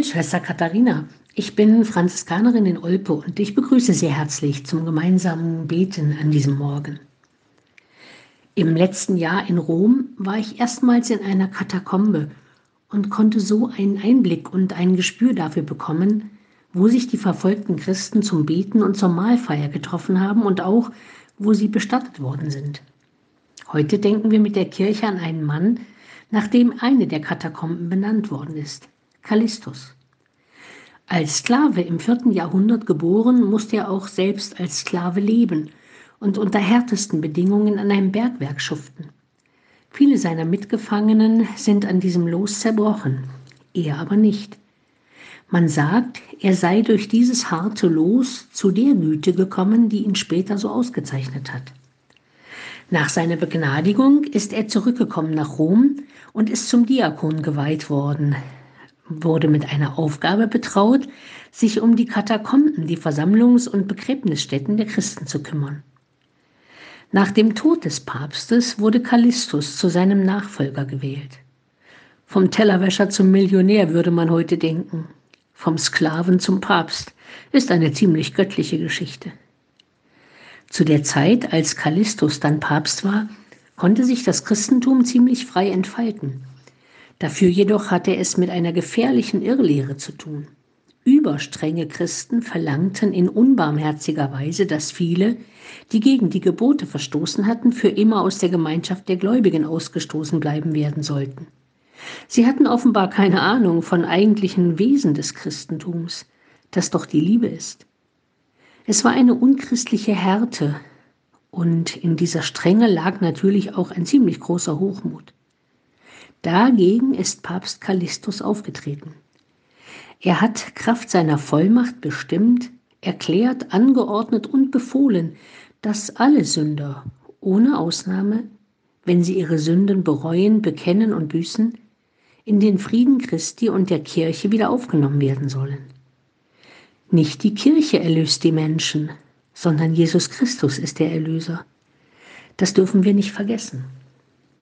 mit Schwester Katharina. Ich bin Franziskanerin in Olpe und ich begrüße Sie herzlich zum gemeinsamen Beten an diesem Morgen. Im letzten Jahr in Rom war ich erstmals in einer Katakombe und konnte so einen Einblick und ein Gespür dafür bekommen, wo sich die verfolgten Christen zum Beten und zur Mahlfeier getroffen haben und auch, wo sie bestattet worden sind. Heute denken wir mit der Kirche an einen Mann, nach dem eine der Katakomben benannt worden ist, Callistus. Als Sklave im vierten Jahrhundert geboren, musste er auch selbst als Sklave leben und unter härtesten Bedingungen an einem Bergwerk schuften. Viele seiner Mitgefangenen sind an diesem Los zerbrochen, er aber nicht. Man sagt, er sei durch dieses harte Los zu der Güte gekommen, die ihn später so ausgezeichnet hat. Nach seiner Begnadigung ist er zurückgekommen nach Rom und ist zum Diakon geweiht worden, wurde mit einer Aufgabe betraut, sich um die Katakomben, die Versammlungs- und Begräbnisstätten der Christen zu kümmern. Nach dem Tod des Papstes wurde Callistus zu seinem Nachfolger gewählt. Vom Tellerwäscher zum Millionär würde man heute denken. Vom Sklaven zum Papst ist eine ziemlich göttliche Geschichte. Zu der Zeit, als Callistus dann Papst war, konnte sich das Christentum ziemlich frei entfalten. Dafür jedoch hatte es mit einer gefährlichen Irrlehre zu tun. Überstrenge Christen verlangten in unbarmherziger Weise, dass viele, die gegen die Gebote verstoßen hatten, für immer aus der Gemeinschaft der Gläubigen ausgestoßen bleiben werden sollten. Sie hatten offenbar keine Ahnung von eigentlichen Wesen des Christentums, das doch die Liebe ist. Es war eine unchristliche Härte, und in dieser Strenge lag natürlich auch ein ziemlich großer Hochmut. Dagegen ist Papst Callistus aufgetreten. Er hat Kraft seiner Vollmacht bestimmt, erklärt, angeordnet und befohlen, dass alle Sünder, ohne Ausnahme, wenn sie ihre Sünden bereuen, bekennen und büßen, in den Frieden Christi und der Kirche wieder aufgenommen werden sollen. Nicht die Kirche erlöst die Menschen, sondern Jesus Christus ist der Erlöser. Das dürfen wir nicht vergessen.